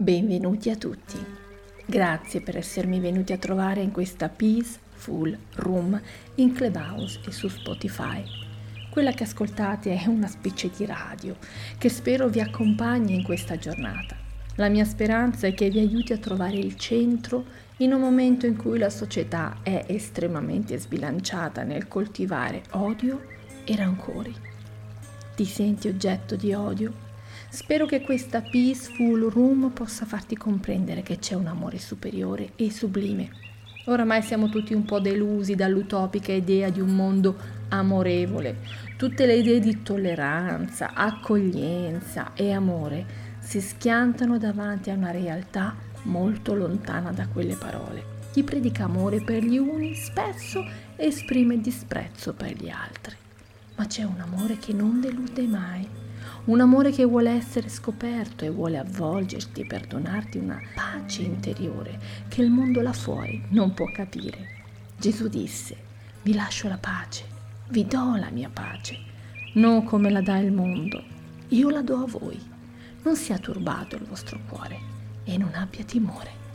Benvenuti a tutti. Grazie per essermi venuti a trovare in questa Peaceful Room in Clubhouse e su Spotify. Quella che ascoltate è una specie di radio che spero vi accompagni in questa giornata. La mia speranza è che vi aiuti a trovare il centro in un momento in cui la società è estremamente sbilanciata nel coltivare odio e rancori. Ti senti oggetto di odio? Spero che questa peaceful room possa farti comprendere che c'è un amore superiore e sublime. Oramai siamo tutti un po' delusi dall'utopica idea di un mondo amorevole. Tutte le idee di tolleranza, accoglienza e amore si schiantano davanti a una realtà molto lontana da quelle parole. Chi predica amore per gli uni spesso esprime disprezzo per gli altri, ma c'è un amore che non delude mai un amore che vuole essere scoperto e vuole avvolgerti e perdonarti una pace interiore che il mondo là fuori non può capire. Gesù disse, vi lascio la pace, vi do la mia pace, non come la dà il mondo, io la do a voi. Non sia turbato il vostro cuore e non abbia timore.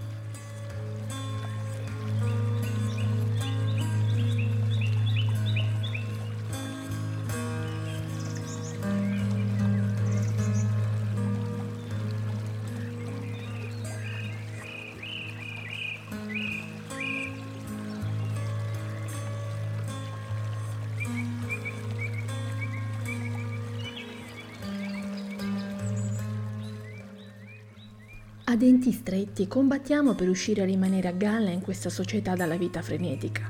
A denti stretti combattiamo per riuscire a rimanere a galla in questa società dalla vita frenetica.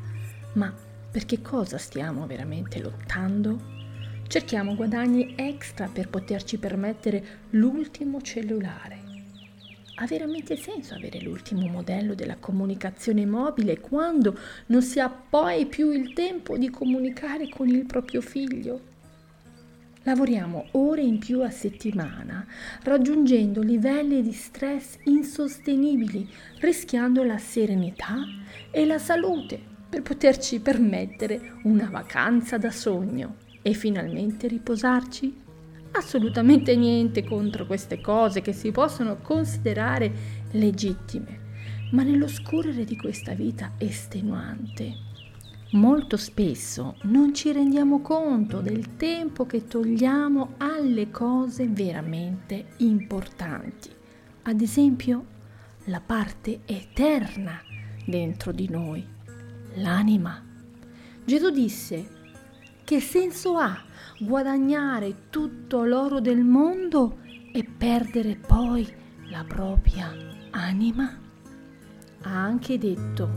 Ma per che cosa stiamo veramente lottando? Cerchiamo guadagni extra per poterci permettere l'ultimo cellulare. Ha veramente senso avere l'ultimo modello della comunicazione mobile quando non si ha poi più il tempo di comunicare con il proprio figlio? Lavoriamo ore in più a settimana, raggiungendo livelli di stress insostenibili, rischiando la serenità e la salute per poterci permettere una vacanza da sogno e finalmente riposarci? Assolutamente niente contro queste cose che si possono considerare legittime, ma nello scorrere di questa vita estenuante Molto spesso non ci rendiamo conto del tempo che togliamo alle cose veramente importanti. Ad esempio, la parte eterna dentro di noi, l'anima. Gesù disse, che senso ha guadagnare tutto l'oro del mondo e perdere poi la propria anima? Ha anche detto,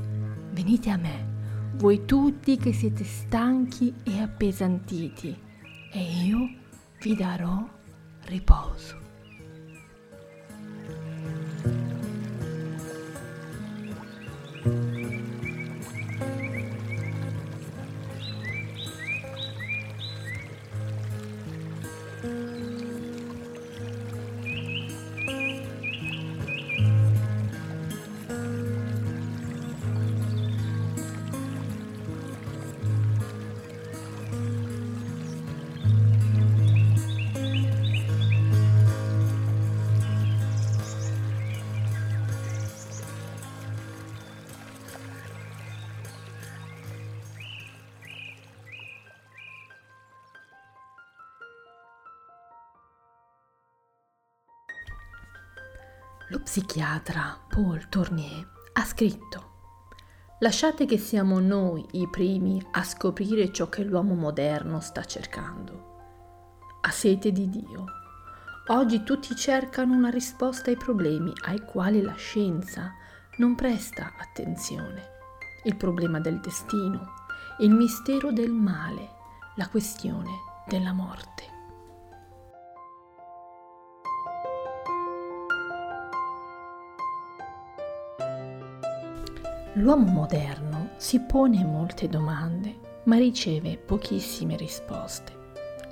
venite a me voi tutti che siete stanchi e appesantiti, e io vi darò riposo. Lo psichiatra Paul Tournier ha scritto Lasciate che siamo noi i primi a scoprire ciò che l'uomo moderno sta cercando. Ha sete di Dio. Oggi tutti cercano una risposta ai problemi ai quali la scienza non presta attenzione. Il problema del destino, il mistero del male, la questione della morte. L'uomo moderno si pone molte domande, ma riceve pochissime risposte.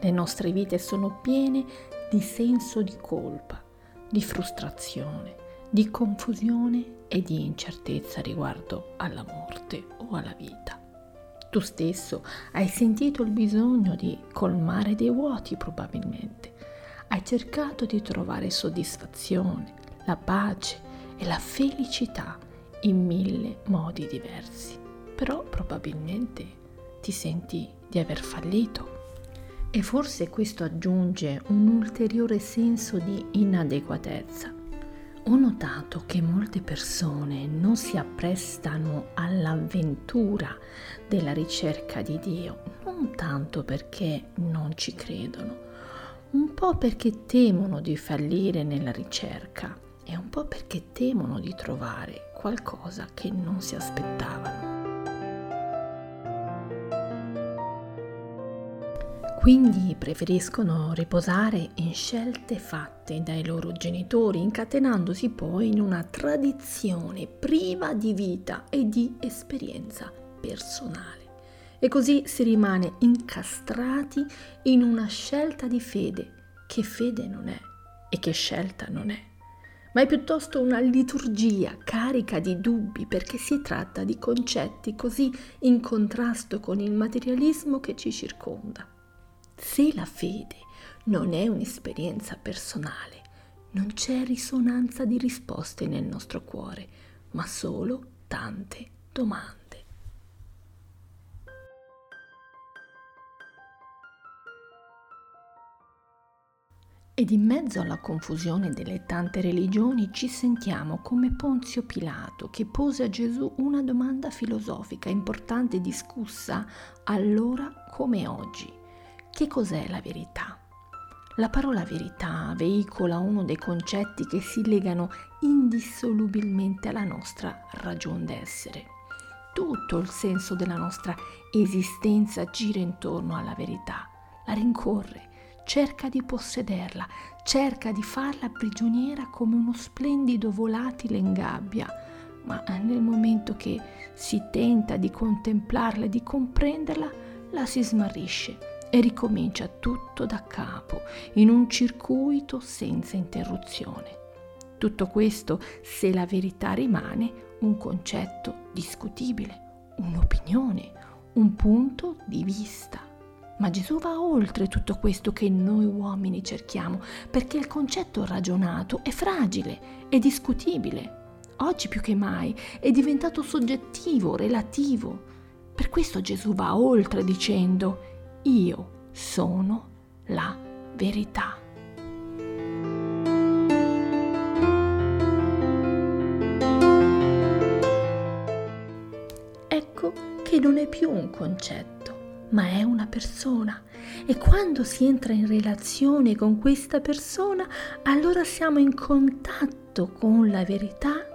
Le nostre vite sono piene di senso di colpa, di frustrazione, di confusione e di incertezza riguardo alla morte o alla vita. Tu stesso hai sentito il bisogno di colmare dei vuoti probabilmente. Hai cercato di trovare soddisfazione, la pace e la felicità in mille modi diversi. Però probabilmente ti senti di aver fallito. E forse questo aggiunge un ulteriore senso di inadeguatezza. Ho notato che molte persone non si apprestano all'avventura della ricerca di Dio, non tanto perché non ci credono, un po' perché temono di fallire nella ricerca e un po' perché temono di trovare qualcosa che non si aspettavano. Quindi preferiscono riposare in scelte fatte dai loro genitori, incatenandosi poi in una tradizione priva di vita e di esperienza personale e così si rimane incastrati in una scelta di fede che fede non è e che scelta non è, ma è piuttosto una liturgia carica di dubbi perché si tratta di concetti così in contrasto con il materialismo che ci circonda. Se la fede non è un'esperienza personale, non c'è risonanza di risposte nel nostro cuore, ma solo tante domande. Ed in mezzo alla confusione delle tante religioni ci sentiamo come Ponzio Pilato che pose a Gesù una domanda filosofica importante e discussa allora come oggi. Che cos'è la verità? La parola verità veicola uno dei concetti che si legano indissolubilmente alla nostra ragion d'essere. Tutto il senso della nostra esistenza gira intorno alla verità, la rincorre, cerca di possederla, cerca di farla prigioniera come uno splendido volatile in gabbia, ma nel momento che si tenta di contemplarla e di comprenderla, la si smarrisce e ricomincia tutto da capo, in un circuito senza interruzione. Tutto questo se la verità rimane un concetto discutibile, un'opinione, un punto di vista. Ma Gesù va oltre tutto questo che noi uomini cerchiamo, perché il concetto ragionato è fragile, è discutibile. Oggi più che mai è diventato soggettivo, relativo. Per questo Gesù va oltre dicendo, io sono la verità. Ecco che non è più un concetto ma è una persona. E quando si entra in relazione con questa persona, allora siamo in contatto con la verità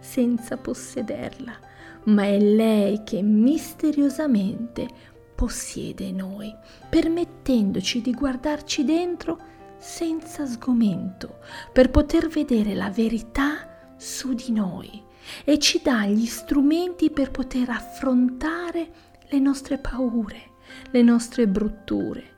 senza possederla, ma è lei che misteriosamente possiede noi, permettendoci di guardarci dentro senza sgomento, per poter vedere la verità su di noi. E ci dà gli strumenti per poter affrontare le nostre paure, le nostre brutture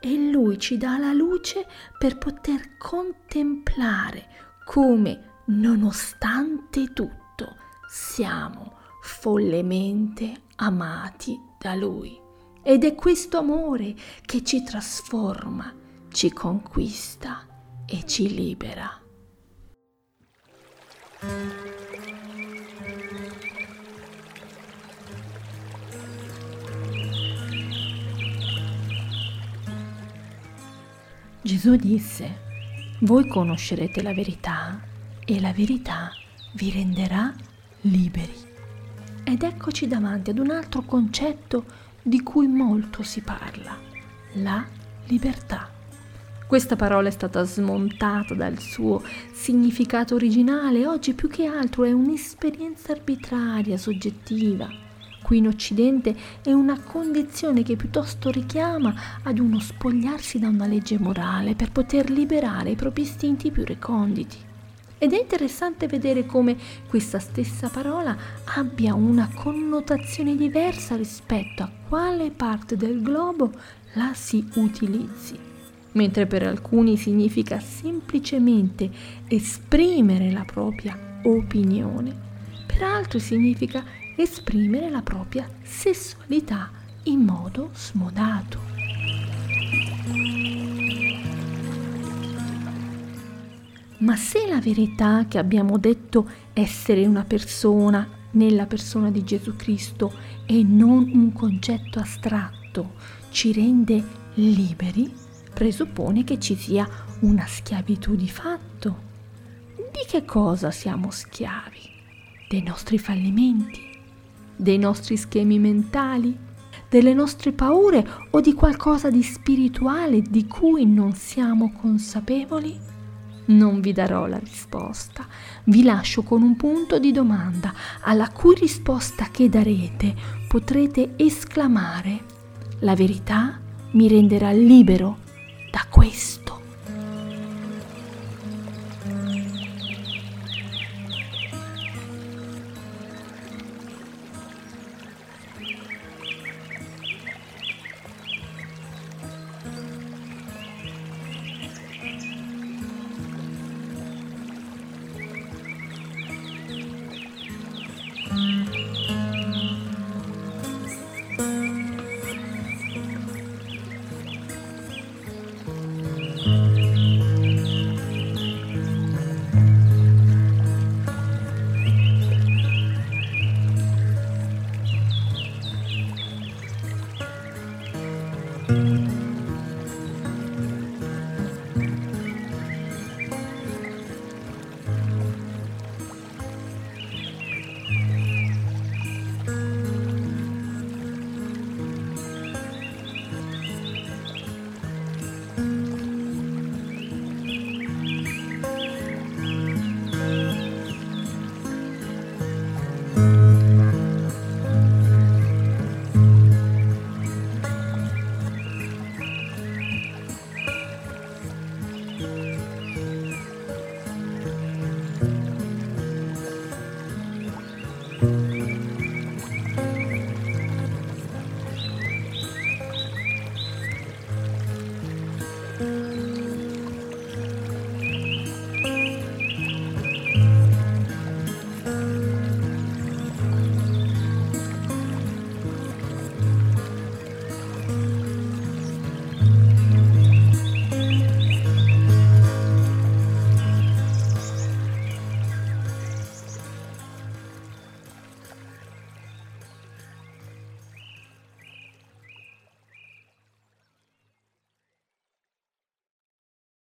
e Lui ci dà la luce per poter contemplare come, nonostante tutto, siamo follemente amati da Lui. Ed è questo amore che ci trasforma, ci conquista e ci libera. Gesù disse, voi conoscerete la verità e la verità vi renderà liberi. Ed eccoci davanti ad un altro concetto di cui molto si parla, la libertà. Questa parola è stata smontata dal suo significato originale e oggi più che altro è un'esperienza arbitraria, soggettiva, qui in Occidente è una condizione che piuttosto richiama ad uno spogliarsi da una legge morale per poter liberare i propri istinti più reconditi. Ed è interessante vedere come questa stessa parola abbia una connotazione diversa rispetto a quale parte del globo la si utilizzi. Mentre per alcuni significa semplicemente esprimere la propria opinione, per altri significa esprimere la propria sessualità in modo smodato. Ma se la verità che abbiamo detto essere una persona nella persona di Gesù Cristo e non un concetto astratto ci rende liberi, presuppone che ci sia una schiavitù di fatto. Di che cosa siamo schiavi? Dei nostri fallimenti? Dei nostri schemi mentali? Delle nostre paure o di qualcosa di spirituale di cui non siamo consapevoli? Non vi darò la risposta, vi lascio con un punto di domanda alla cui risposta che darete potrete esclamare, la verità mi renderà libero da questo.